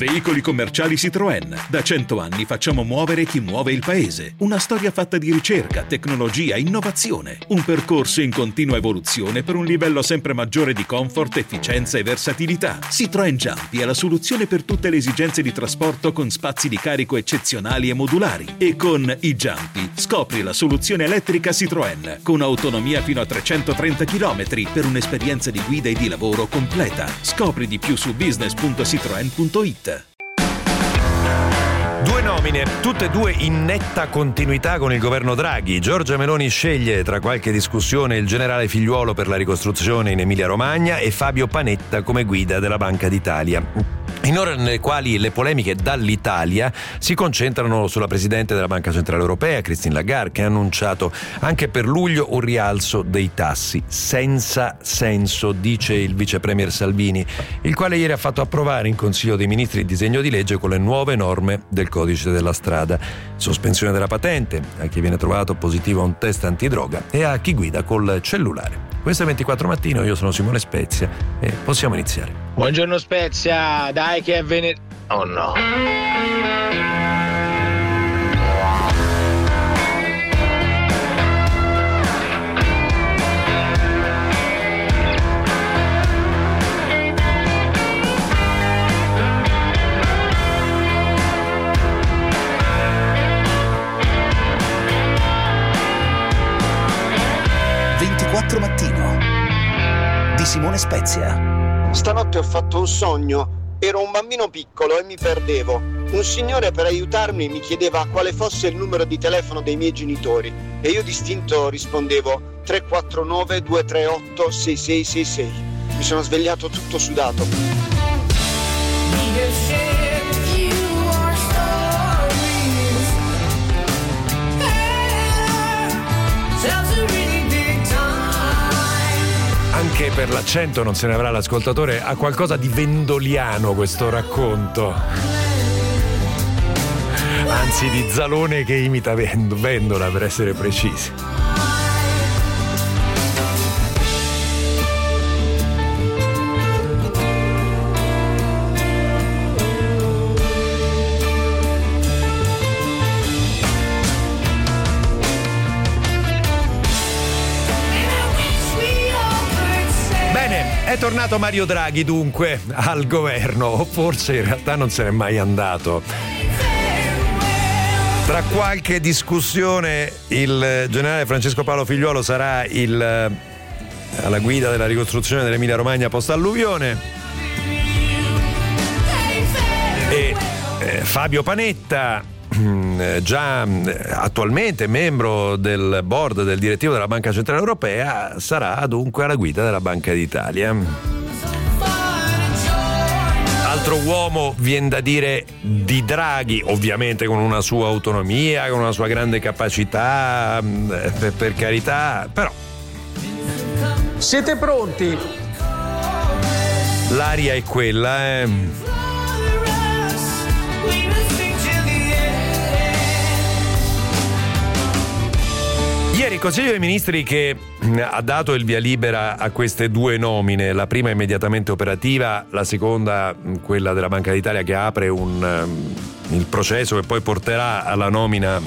Veicoli commerciali Citroën. Da 100 anni facciamo muovere chi muove il paese. Una storia fatta di ricerca, tecnologia, innovazione. Un percorso in continua evoluzione per un livello sempre maggiore di comfort, efficienza e versatilità. Citroën Jumpy è la soluzione per tutte le esigenze di trasporto con spazi di carico eccezionali e modulari. E con i Jumpy scopri la soluzione elettrica Citroën con autonomia fino a 330 km per un'esperienza di guida e di lavoro completa. Scopri di più su business.citroen.it. Due nomine, tutte e due in netta continuità con il governo Draghi. Giorgia Meloni sceglie tra qualche discussione il generale figliuolo per la ricostruzione in Emilia-Romagna e Fabio Panetta come guida della Banca d'Italia in ore nelle quali le polemiche dall'Italia si concentrano sulla Presidente della Banca Centrale Europea, Christine Lagarde, che ha annunciato anche per luglio un rialzo dei tassi senza senso, dice il Vice Premier Salvini, il quale ieri ha fatto approvare in Consiglio dei Ministri il disegno di legge con le nuove norme del codice della strada. Sospensione della patente a chi viene trovato positivo a un test antidroga e a chi guida col cellulare. Questo è 24 mattino, io sono Simone Spezia e possiamo iniziare. Buongiorno Spezia, dai che è venerdì. Oh no. 24 mattino di Simone Spezia. Stanotte ho fatto un sogno. Ero un bambino piccolo e mi perdevo. Un signore per aiutarmi mi chiedeva quale fosse il numero di telefono dei miei genitori e io distinto rispondevo 349 238 6666. Mi sono svegliato tutto sudato. Anche per l'accento non se ne avrà l'ascoltatore, ha qualcosa di vendoliano questo racconto. Anzi, di Zalone che imita Vendola per essere precisi. È tornato Mario Draghi dunque al governo, o forse in realtà non se n'è mai andato. Tra qualche discussione il generale Francesco Paolo Figliuolo sarà il, alla guida della ricostruzione dell'Emilia Romagna post alluvione. E eh, Fabio Panetta già attualmente membro del board del direttivo della Banca Centrale Europea, sarà dunque alla guida della Banca d'Italia. Altro uomo, viene da dire, di Draghi, ovviamente con una sua autonomia, con una sua grande capacità, per, per carità, però... Siete pronti? L'aria è quella, eh. Ieri il Consiglio dei Ministri che ha dato il via libera a queste due nomine, la prima immediatamente operativa, la seconda quella della Banca d'Italia che apre un, il processo che poi porterà alla nomina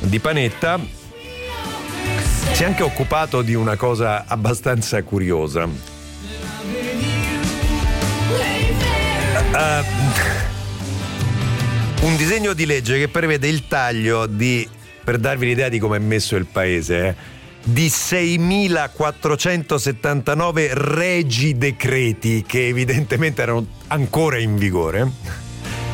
di Panetta, si è anche occupato di una cosa abbastanza curiosa. Uh, un disegno di legge che prevede il taglio di per darvi l'idea di come è messo il paese, eh, di 6.479 regi decreti che evidentemente erano ancora in vigore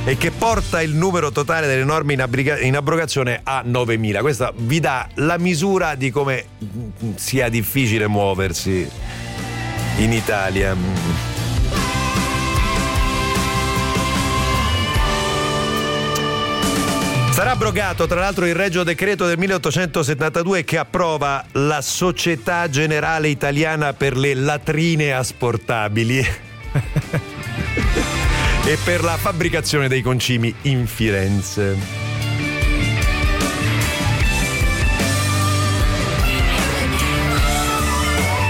e che porta il numero totale delle norme in, abbriga- in abrogazione a 9.000. Questa vi dà la misura di come sia difficile muoversi in Italia. Sarà abrogato tra l'altro il regio decreto del 1872 che approva la Società Generale Italiana per le latrine asportabili e per la fabbricazione dei concimi in Firenze.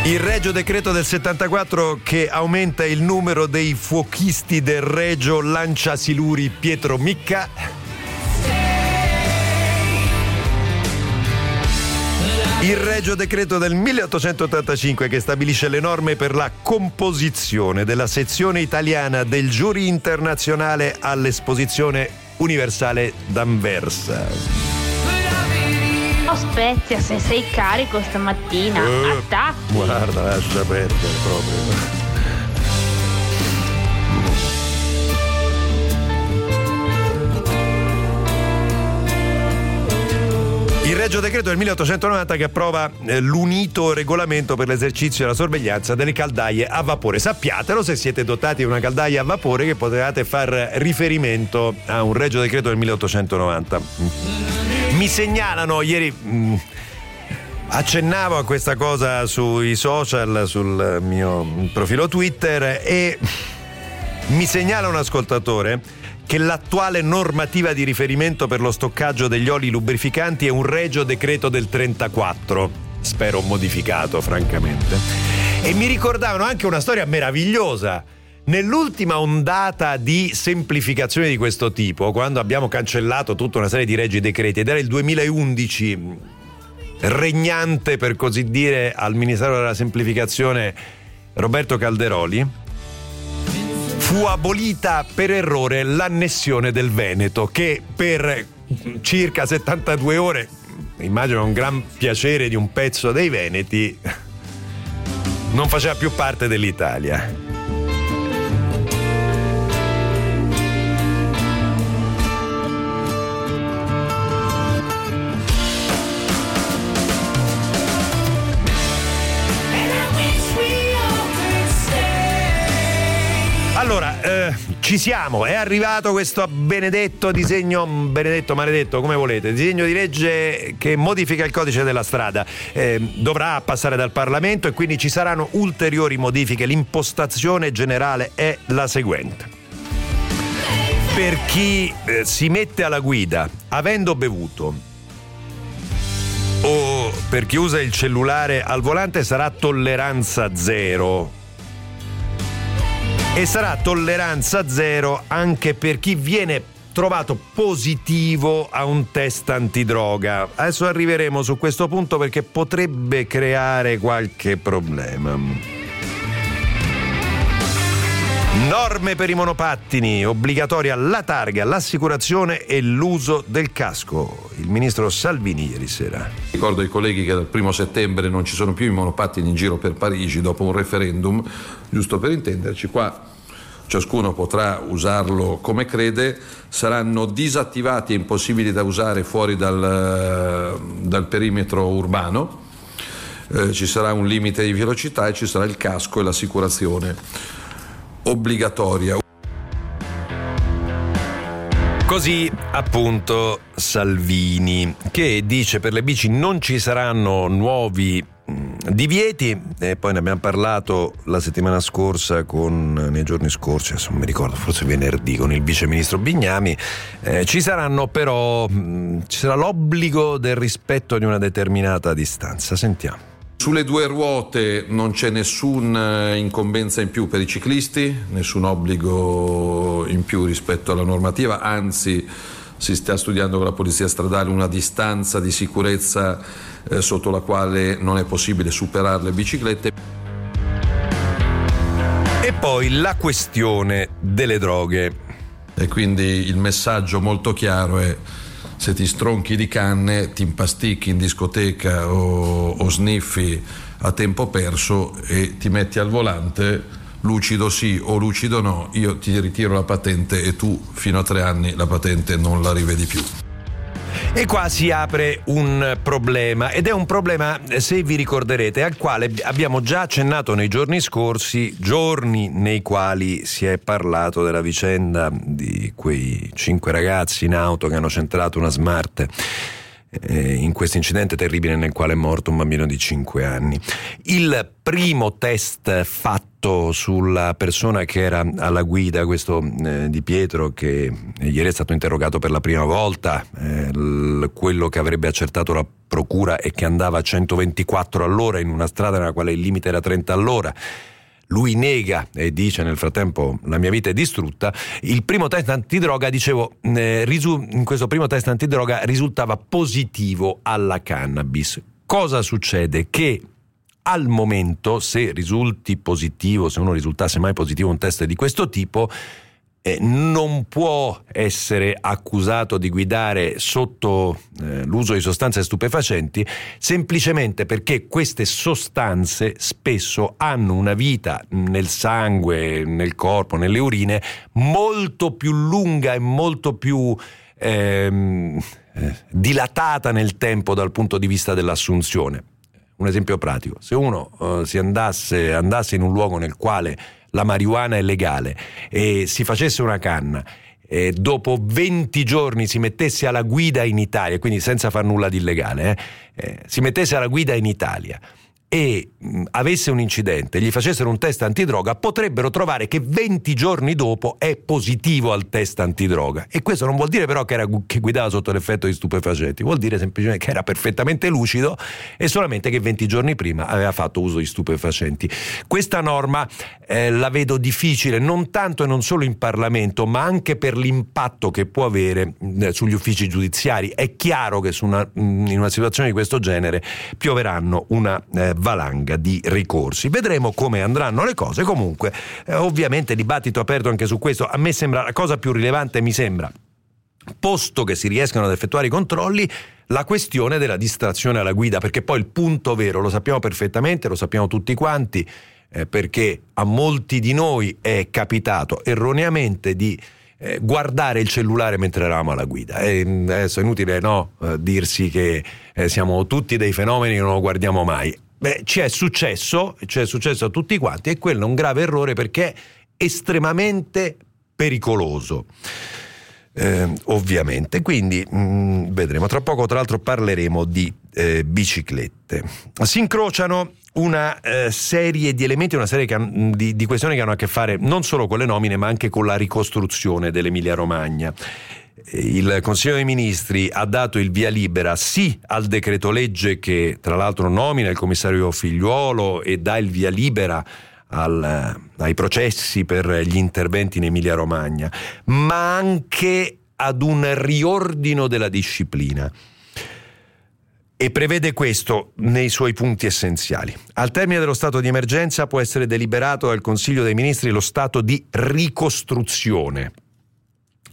Il regio decreto del 74 che aumenta il numero dei fuochisti del regio Lanciasiluri Pietro Micca. Il regio decreto del 1885 che stabilisce le norme per la composizione della sezione italiana del giurì internazionale all'esposizione universale d'Anversa. Spezia, se sei carico stamattina, Eh, attacchi. Guarda, lascia perdere proprio. Il Regio Decreto del 1890 che approva eh, l'unito regolamento per l'esercizio e la sorveglianza delle caldaie a vapore. Sappiatelo se siete dotati di una caldaia a vapore che potevate far riferimento a un Regio Decreto del 1890. Mi segnalano ieri. mh, Accennavo a questa cosa sui social, sul mio profilo Twitter e mi segnala un ascoltatore che l'attuale normativa di riferimento per lo stoccaggio degli oli lubrificanti è un regio decreto del 34, spero modificato francamente. E mi ricordavano anche una storia meravigliosa. Nell'ultima ondata di semplificazione di questo tipo, quando abbiamo cancellato tutta una serie di regi decreti, ed era il 2011, regnante per così dire al Ministero della Semplificazione Roberto Calderoli, fu abolita per errore l'annessione del Veneto che per circa 72 ore, immagino un gran piacere di un pezzo dei Veneti, non faceva più parte dell'Italia. Allora, eh, ci siamo, è arrivato questo benedetto disegno, benedetto, maledetto, come volete, disegno di legge che modifica il codice della strada. Eh, dovrà passare dal Parlamento e quindi ci saranno ulteriori modifiche. L'impostazione generale è la seguente. Per chi eh, si mette alla guida avendo bevuto o per chi usa il cellulare al volante sarà tolleranza zero e sarà tolleranza zero anche per chi viene trovato positivo a un test antidroga. Adesso arriveremo su questo punto perché potrebbe creare qualche problema. Norme per i monopattini, obbligatoria la targa, l'assicurazione e l'uso del casco. Il ministro Salvini ieri sera. Ricordo ai colleghi che dal primo settembre non ci sono più i monopattini in giro per Parigi dopo un referendum, giusto per intenderci, qua ciascuno potrà usarlo come crede, saranno disattivati e impossibili da usare fuori dal, dal perimetro urbano, Eh, ci sarà un limite di velocità e ci sarà il casco e l'assicurazione obbligatoria. Così appunto Salvini che dice per le bici non ci saranno nuovi mh, divieti e poi ne abbiamo parlato la settimana scorsa con nei giorni scorsi non mi ricordo forse venerdì con il viceministro Bignami. Eh, ci saranno però mh, ci sarà l'obbligo del rispetto di una determinata distanza. Sentiamo Sulle due ruote non c'è nessuna incombenza in più per i ciclisti, nessun obbligo in più rispetto alla normativa, anzi si sta studiando con la polizia stradale una distanza di sicurezza eh, sotto la quale non è possibile superare le biciclette. e poi la questione delle droghe E quindi il messaggio molto chiaro è se ti stronchi di canne, ti impasticchi in discoteca o, o sniffi a tempo perso e ti metti al volante, lucido sì o lucido no, io ti ritiro la patente e tu fino a tre anni la patente non la rivedi più. E qua si apre un problema ed è un problema, se vi ricorderete, al quale abbiamo già accennato nei giorni scorsi, giorni nei quali si è parlato della vicenda di quei cinque ragazzi in auto che hanno centrato una smart eh, in questo incidente terribile nel quale è morto un bambino di 5 anni. Il primo test fatto impatto sulla persona che era alla guida, questo eh, di Pietro che ieri è stato interrogato per la prima volta, eh, l- quello che avrebbe accertato la procura è che andava a 124 all'ora in una strada nella quale il limite era 30 all'ora. Lui nega e dice nel frattempo la mia vita è distrutta. Il primo test antidroga, dicevo, eh, risu- questo primo test antidroga risultava positivo alla cannabis. Cosa succede? Che al momento, se risulti positivo, se uno risultasse mai positivo un test di questo tipo, eh, non può essere accusato di guidare sotto eh, l'uso di sostanze stupefacenti semplicemente perché queste sostanze spesso hanno una vita nel sangue, nel corpo, nelle urine molto più lunga e molto più ehm, eh, dilatata nel tempo dal punto di vista dell'assunzione. Un esempio pratico, se uno eh, si andasse, andasse in un luogo nel quale la marijuana è legale e si facesse una canna e dopo 20 giorni si mettesse alla guida in Italia, quindi senza far nulla di illegale, eh, eh, si mettesse alla guida in Italia e mh, avesse un incidente, gli facessero un test antidroga, potrebbero trovare che 20 giorni dopo è positivo al test antidroga. E questo non vuol dire però che, era, che guidava sotto l'effetto di stupefacenti, vuol dire semplicemente che era perfettamente lucido e solamente che 20 giorni prima aveva fatto uso di stupefacenti. Questa norma eh, la vedo difficile non tanto e non solo in Parlamento, ma anche per l'impatto che può avere mh, sugli uffici giudiziari. È chiaro che una, mh, in una situazione di questo genere pioveranno una eh, valanga di ricorsi. Vedremo come andranno le cose. Comunque, eh, ovviamente, dibattito aperto anche su questo. A me sembra la cosa più rilevante, mi sembra, posto che si riescano ad effettuare i controlli, la questione della distrazione alla guida, perché poi il punto vero lo sappiamo perfettamente, lo sappiamo tutti quanti, eh, perché a molti di noi è capitato erroneamente di eh, guardare il cellulare mentre eravamo alla guida. E adesso è inutile no, eh, dirsi che eh, siamo tutti dei fenomeni che non lo guardiamo mai. Beh, ci è successo, ci è successo a tutti quanti e quello è un grave errore perché è estremamente pericoloso. Eh, ovviamente, quindi mh, vedremo. Tra poco, tra l'altro, parleremo di eh, biciclette. Si incrociano una eh, serie di elementi, una serie che, di, di questioni che hanno a che fare non solo con le nomine, ma anche con la ricostruzione dell'Emilia Romagna il Consiglio dei Ministri ha dato il via libera sì al decreto legge che tra l'altro nomina il commissario Figliuolo e dà il via libera al, ai processi per gli interventi in Emilia Romagna, ma anche ad un riordino della disciplina. E prevede questo nei suoi punti essenziali. Al termine dello stato di emergenza può essere deliberato dal Consiglio dei Ministri lo stato di ricostruzione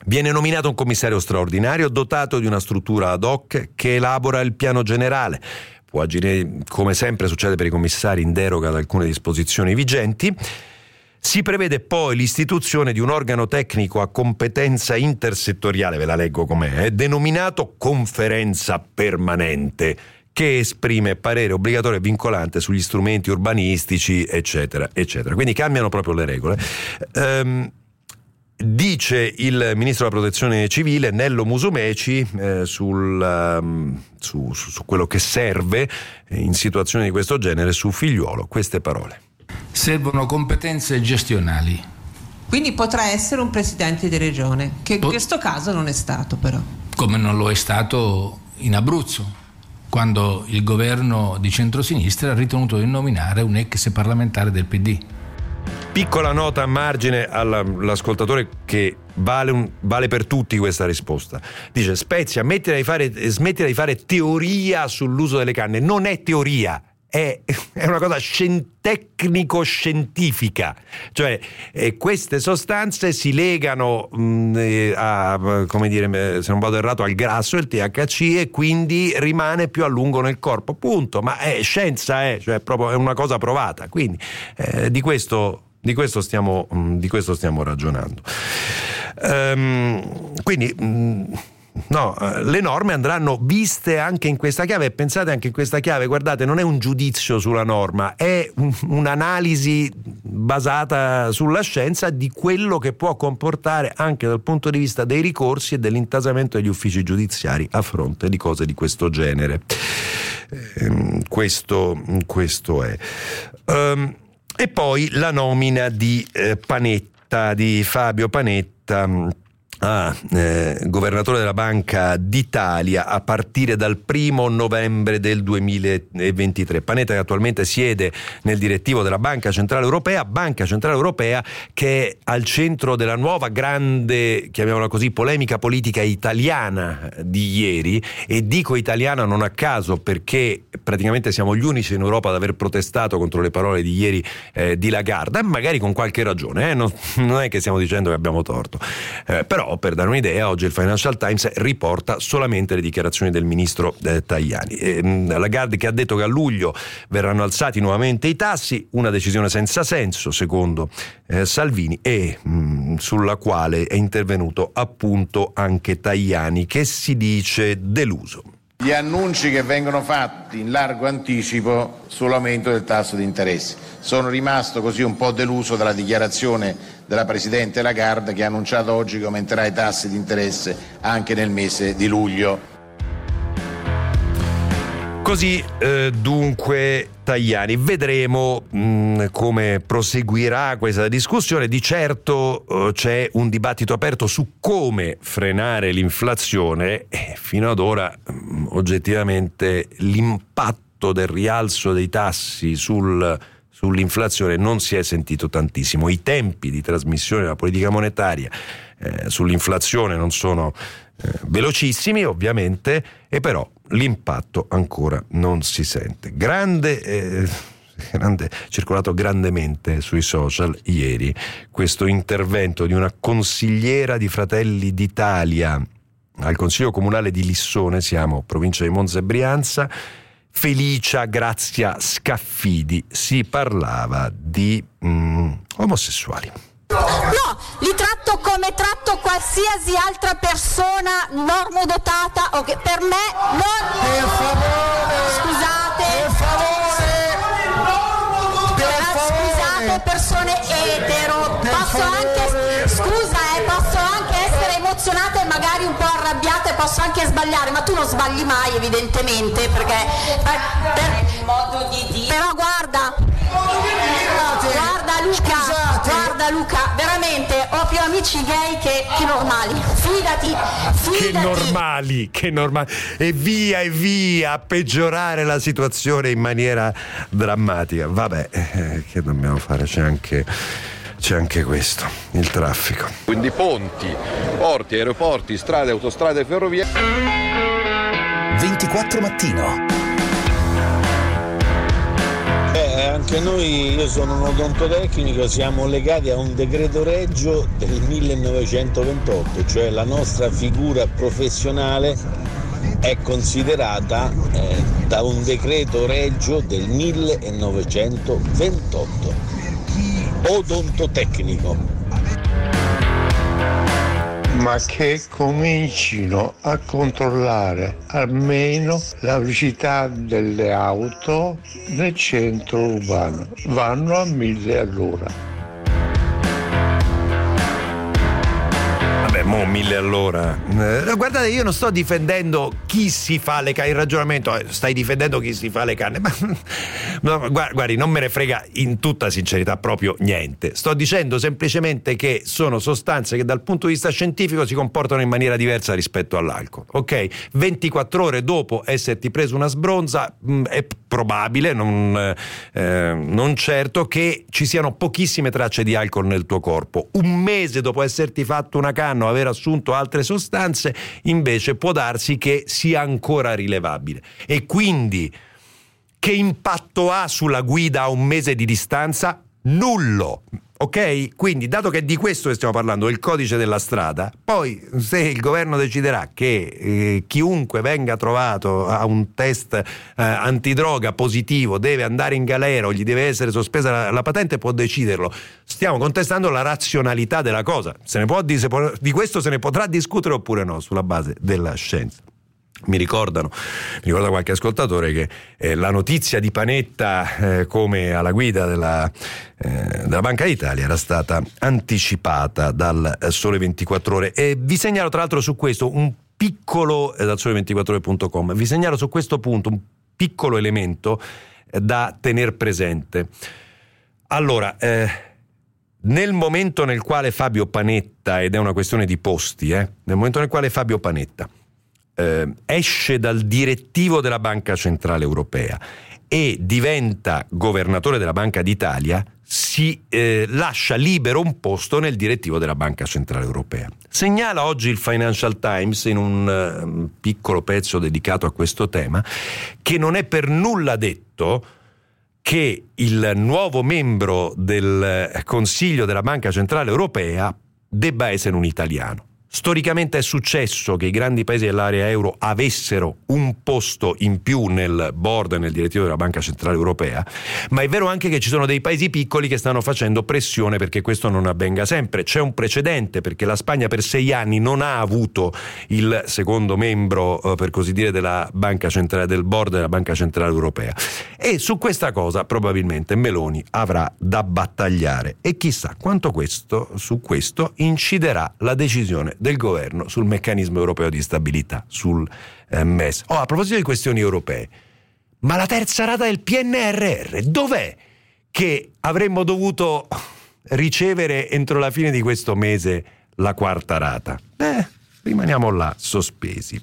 Viene nominato un commissario straordinario dotato di una struttura ad hoc che elabora il piano generale. Può agire, come sempre succede per i commissari, in deroga ad alcune disposizioni vigenti. Si prevede poi l'istituzione di un organo tecnico a competenza intersettoriale, ve la leggo com'è, eh, denominato conferenza permanente, che esprime parere obbligatorio e vincolante sugli strumenti urbanistici, eccetera, eccetera. Quindi cambiano proprio le regole. Um, Dice il ministro della protezione civile Nello Musumeci eh, sul, um, su, su, su, quello che serve in situazioni di questo genere su figliuolo queste parole. Servono competenze gestionali. Quindi potrà essere un presidente di regione, che in questo caso non è stato però. Come non lo è stato in Abruzzo, quando il governo di centrosinistra ha ritenuto di nominare un ex parlamentare del PD. Piccola nota a margine all'ascoltatore che vale, un, vale, per tutti questa risposta. Dice Spezia, smettila di, fare, smettila di fare teoria sull'uso delle canne. Non è teoria, è, è, una cosa tecnico-scientifica, cioè eh, queste sostanze si legano mh, eh, a, come dire, se non vado errato, al grasso, il THC e quindi rimane più a lungo nel corpo, punto, ma è scienza, è, cioè, proprio, è una cosa provata, quindi eh, di questo di questo stiamo, di questo stiamo ragionando. Um, quindi. No, eh, le norme andranno viste anche in questa chiave e pensate anche in questa chiave, guardate, non è un giudizio sulla norma, è un'analisi basata sulla scienza di quello che può comportare anche dal punto di vista dei ricorsi e dell'intasamento degli uffici giudiziari a fronte di cose di questo genere. Ehm, questo, questo, è. Um, E poi la nomina di eh, Panetta, di Fabio Panetta Ah, eh, governatore della Banca d'Italia a partire dal primo novembre del 2023. Panetta che attualmente siede nel direttivo della Banca Centrale Europea, Banca Centrale Europea che è al centro della nuova grande, chiamiamola così, polemica politica italiana di ieri e dico italiana non a caso perché praticamente siamo gli unici in Europa ad aver protestato contro le parole di ieri eh, di Lagarda, magari con qualche ragione, eh? non, non, è che stiamo dicendo che abbiamo torto, eh, per dare un'idea, oggi il Financial Times riporta solamente le dichiarazioni del ministro eh, Tajani. Eh, Lagarde che ha detto che a luglio verranno alzati nuovamente i tassi, una decisione senza senso, secondo eh, Salvini, e mh, mm, sulla quale è intervenuto appunto anche Tajani, che si dice deluso. Gli annunci che vengono fatti in largo anticipo sull'aumento del tasso di interesse. Sono rimasto così un po' deluso dalla dichiarazione della Presidente Lagarde che ha annunciato oggi che aumenterà i tassi di interesse anche nel mese di luglio. Così eh, dunque Tajani, vedremo mh, mm, come proseguirà questa discussione, di certo eh, c'è un dibattito aperto su come frenare l'inflazione e fino ad ora mh, mm, oggettivamente l'impatto del rialzo dei tassi sul, sull'inflazione non si è sentito tantissimo, i tempi di trasmissione della politica monetaria eh, sull'inflazione non sono eh, velocissimi ovviamente e però l'impatto ancora non si sente. Grande, eh, grande, circolato grandemente sui social ieri questo intervento di una consigliera di Fratelli d'Italia al Consiglio Comunale di Lissone, siamo provincia di Monza e Brianza, Felicia Grazia Scaffidi, si parlava di mm, omosessuali. No, tratto come tratto qualsiasi altra persona normodotata. Okay. Per me non. Per favore! Scusate. Per favore! Per favore. Scusate, persone etero. Per posso favore. anche. Scusa, eh, posso anche essere emozionata e magari un po' arrabbiata e posso anche sbagliare, ma tu non sbagli mai, evidentemente, perché. Per, per, però guarda. Guarda Luca, Scusate. guarda Luca, veramente ho più amici gay che, che normali. Fidati, Che fidati. normali, che normali. E via e via a peggiorare la situazione in maniera drammatica. Vabbè, eh, che dobbiamo fare? C'è anche, c'è anche questo, il traffico. Quindi ponti, porti, aeroporti, strade, autostrade, ferrovie. 24 mattino. Anche noi, io sono un odontotecnico, siamo legati a un decreto reggio del 1928, cioè la nostra figura professionale è considerata eh, da un decreto reggio del 1928. Odontotecnico. Ma che comincino a controllare almeno la velocità delle auto nel centro urbano. Vanno a mille all'ora. Mo mille all'ora. Eh, guardate, io non sto difendendo chi si fa le canne. Il ragionamento è stai difendendo chi si fa le canne. Ma no, guardi, non me ne frega in tutta sincerità proprio niente. Sto dicendo semplicemente che sono sostanze che dal punto di vista scientifico si comportano in maniera diversa rispetto all'alcol. Ok? 24 ore dopo esserti preso una sbronza mh, è probabile, non, eh, non certo, che ci siano pochissime tracce di alcol nel tuo corpo. Un mese dopo esserti fatto una canna o aver assunto altre sostanze, invece può darsi che sia ancora rilevabile. E quindi che impatto ha sulla guida a un mese di distanza? Nullo. Ok? Quindi, dato che di questo stiamo parlando, il codice della strada, poi se il governo deciderà che eh, chiunque venga trovato a un test eh, antidroga positivo deve andare in galera o gli deve essere sospesa la, la patente, può deciderlo. Stiamo contestando la razionalità della cosa. Se ne può, di, se può- di questo se ne potrà discutere oppure no, sulla base della scienza. Mi ricordano, mi ricorda qualche ascoltatore che eh, la notizia di Panetta eh, come alla guida della, eh, della Banca d'Italia era stata anticipata dal eh, Sole 24 Ore. E vi segnalo tra l'altro su questo un piccolo, eh, dal sole24ore.com, vi segnalo su questo punto un piccolo elemento eh, da tener presente. Allora, nel momento nel quale Fabio Panetta, ed è una questione di posti, nel momento nel quale Fabio Panetta eh, esce dal direttivo della Banca Centrale Europea e diventa governatore della Banca d'Italia, si eh, lascia libero un posto nel direttivo della Banca Centrale Europea. Segnala oggi il Financial Times in un uh, piccolo pezzo dedicato a questo tema che non è per nulla detto che il nuovo membro del Consiglio della Banca Centrale Europea debba essere un italiano. Storicamente è successo che i grandi paesi dell'area euro avessero un posto in più nel board e nel direttivo della Banca Centrale Europea, ma è vero anche che ci sono dei paesi piccoli che stanno facendo pressione perché questo non avvenga sempre. C'è un precedente perché la Spagna per sei anni non ha avuto il secondo membro, eh, per così dire, Centrale, del board della Banca Centrale Europea. E su questa cosa probabilmente Meloni avrà da battagliare e chissà quanto questo, su questo inciderà la decisione del governo sul meccanismo europeo di stabilità, sul eh, MES. Oh, a proposito di questioni europee, ma la terza rata del PNRR, dov'è che avremmo dovuto ricevere entro la fine di questo mese la quarta rata? Beh, rimaniamo là sospesi.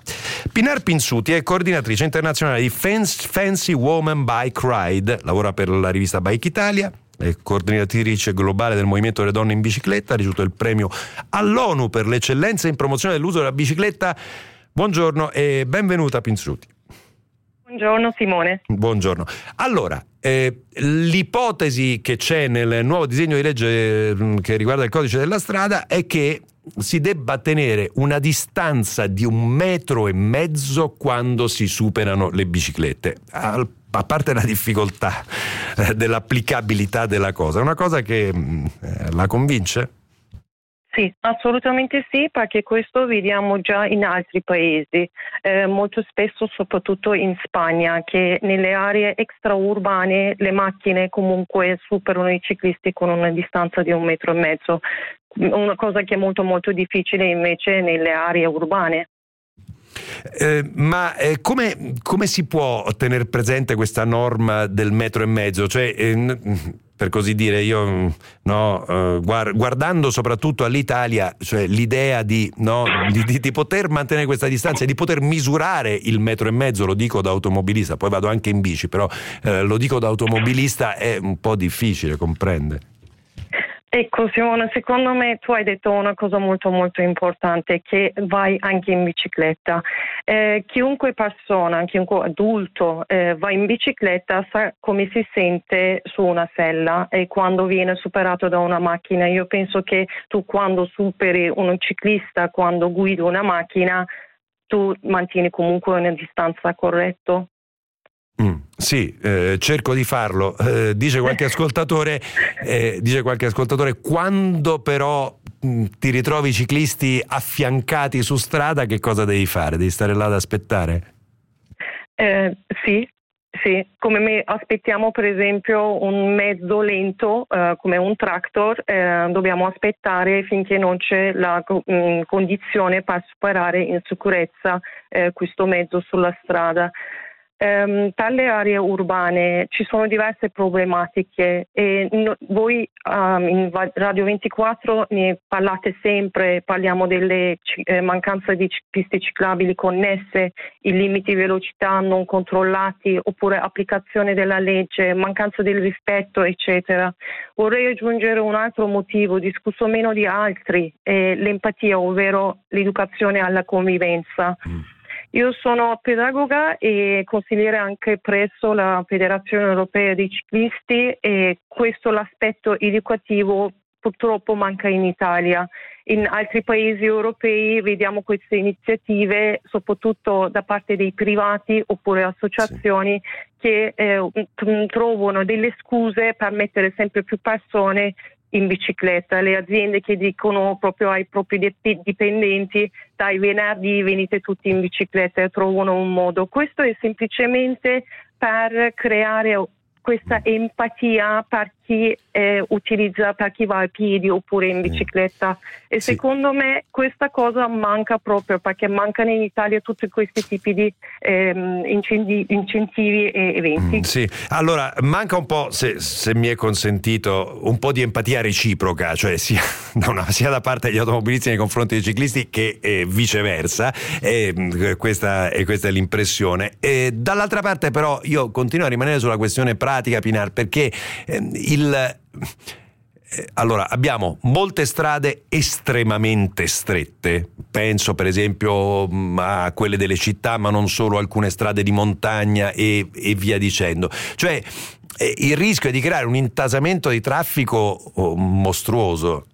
Pinar Pinsuti è coordinatrice internazionale di Fancy Woman Bike Ride, lavora per la rivista Bike Italia, coordinatrice globale del Movimento delle Donne in Bicicletta, ha ricevuto il premio all'ONU per l'eccellenza in promozione dell'uso della bicicletta. Buongiorno e benvenuta Pinzuti. Buongiorno Simone. Buongiorno. Allora, eh, l'ipotesi che c'è nel nuovo disegno di legge mm, che riguarda il codice della strada è che si debba tenere una distanza di un metro e mezzo quando si superano le biciclette. Al a parte la difficoltà eh, dell'applicabilità della cosa, è una cosa che mm, eh, la convince? Sì, assolutamente sì, perché questo vediamo già in altri paesi, eh, molto spesso soprattutto in Spagna, che nelle aree extraurbane le macchine comunque superano i ciclisti con una distanza di un metro e mezzo, una cosa che è molto molto difficile invece nelle aree urbane. Eh, ma eh, come, come, si può tenere presente questa norma del metro e mezzo? Cioè, eh, per così dire, io no, eh, guardando soprattutto all'Italia, cioè l'idea di, no, di, di, di, poter mantenere questa distanza e di poter misurare il metro e mezzo, lo dico da automobilista, poi vado anche in bici, però eh, lo dico da automobilista, è un po' difficile, comprende? Ecco Simona, secondo me tu hai detto una cosa molto molto importante, che vai anche in bicicletta. Eh, chiunque persona, chiunque adulto eh, va in bicicletta sa come si sente su una sella e quando viene superato da una macchina. Io penso che tu quando superi un ciclista, quando guidi una macchina, tu mantieni comunque una distanza corretta. Mm, sì, eh, cerco di farlo. Eh, dice, qualche ascoltatore, eh, dice qualche ascoltatore, quando però mh, mm, ti ritrovi i ciclisti affiancati su strada, che cosa devi fare? Devi stare là ad aspettare? Eh, sì, sì, come me aspettiamo per esempio un mezzo lento eh, come un tractor, eh, dobbiamo aspettare finché non c'è la mh, mm, condizione per superare in sicurezza questo mezzo sulla strada. Um, dalle aree urbane ci sono diverse problematiche e no, voi um, in Radio 24 ne parlate sempre, parliamo delle eh, mancanze di piste ciclabili connesse, i limiti di velocità non controllati oppure applicazione della legge, mancanza del rispetto eccetera. Vorrei aggiungere un altro motivo discusso meno di altri, eh, l'empatia ovvero l'educazione alla convivenza. Mm. Io sono pedagoga e consigliere anche presso la Federazione Europea dei Ciclisti e questo l'aspetto educativo purtroppo manca in Italia. In altri paesi europei vediamo queste iniziative soprattutto da parte dei privati oppure associazioni sì. che eh, trovano delle scuse per mettere sempre più persone in bicicletta, le aziende che dicono proprio ai propri dipendenti dai venerdì venite tutti in bicicletta e trovano un modo. Questo è semplicemente per creare questa empatia per chi eh, utilizza, per chi va a piedi oppure in bicicletta. E sì. secondo me questa cosa manca proprio perché mancano in Italia tutti questi tipi di ehm, incentivi e eventi. Mm, sì, allora manca un po', se, se, mi è consentito, un po' di empatia reciproca, cioè sia da, una, sia da parte degli automobilisti nei confronti dei ciclisti che eh, viceversa. E, mm, questa, e questa è l'impressione. E dall'altra parte però io continuo a rimanere sulla questione pratica, Pinar, perché eh, il... Eh, allora, abbiamo molte strade estremamente strette, penso per esempio mm, a quelle delle città, ma non solo, alcune strade di montagna e, e via dicendo. Cioè, eh, il rischio è di creare un intasamento di traffico oh, mostruoso.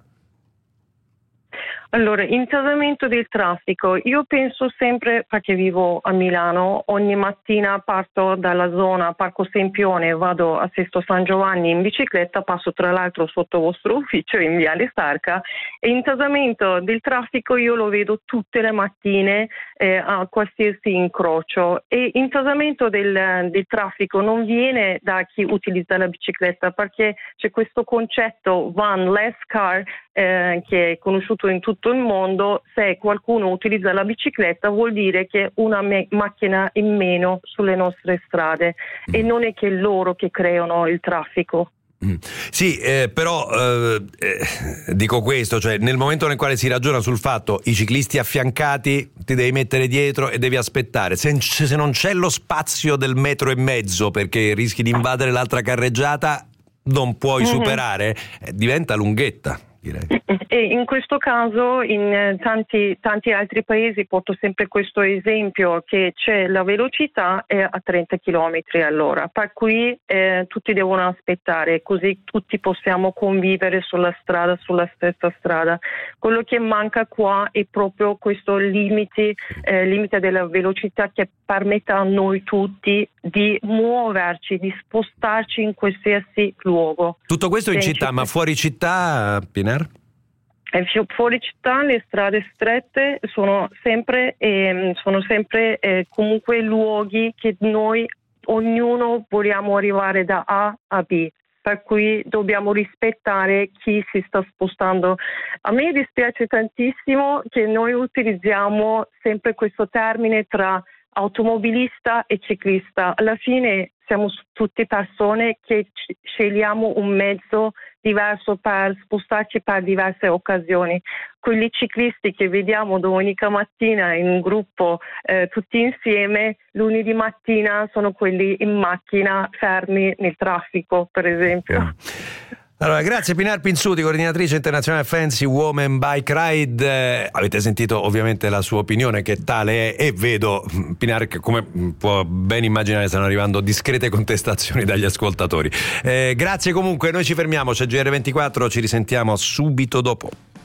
Allora, intasamento del traffico. Io penso sempre, perché vivo a Milano, ogni mattina parto dalla zona Parco Sempione, vado a Sesto San Giovanni in bicicletta, passo tra l'altro sotto vostro ufficio in Viale Starca e intasamento del traffico io lo vedo tutte le mattine eh, a qualsiasi incrocio e intasamento del, del traffico non viene da chi utilizza la bicicletta perché c'è questo concetto van less car eh, che è conosciuto in tutto il mondo, se qualcuno utilizza la bicicletta vuol dire che una me- macchina in meno sulle nostre strade mm. e non è che loro che creano il traffico. Mm. Sì, eh, però eh, eh, dico questo, cioè nel momento nel quale si ragiona sul fatto i ciclisti affiancati ti devi mettere dietro e devi aspettare, se, se non c'è lo spazio del metro e mezzo perché rischi di invadere l'altra carreggiata non puoi mm-hmm. superare, eh, diventa lunghetta direi. E in questo caso in eh, tanti, tanti, altri paesi porto sempre questo esempio che c'è la velocità è a 30 km all'ora, per cui eh, tutti devono aspettare, così tutti possiamo convivere sulla strada, sulla stessa strada. Quello che manca qua è proprio questo limite, eh, limite della velocità che permetta a noi tutti di muoverci, di spostarci in qualsiasi luogo. Tutto questo in città, ma fuori città, Piner? Fuori città le strade strette sono sempre, eh, sono sempre eh, comunque luoghi che noi ognuno vogliamo arrivare da A a B per cui dobbiamo rispettare chi si sta spostando. A me dispiace tantissimo che noi utilizziamo sempre questo termine tra automobilista e ciclista. Alla fine siamo tutte persone che scegliamo un mezzo diverso per spostarci per diverse occasioni. Quelli ciclisti che vediamo domenica mattina in un gruppo eh, tutti insieme, lunedì mattina sono quelli in macchina fermi nel traffico, per esempio. Mm. Allora, grazie Pinar Pinzuti, coordinatrice internazionale Fancy Woman Bike Ride. Eh, avete sentito ovviamente la sua opinione che tale è e vedo mm, Pinar che come può ben immaginare stanno arrivando discrete contestazioni dagli ascoltatori. Eh, grazie comunque, noi ci fermiamo, c'è GR24, ci risentiamo subito dopo.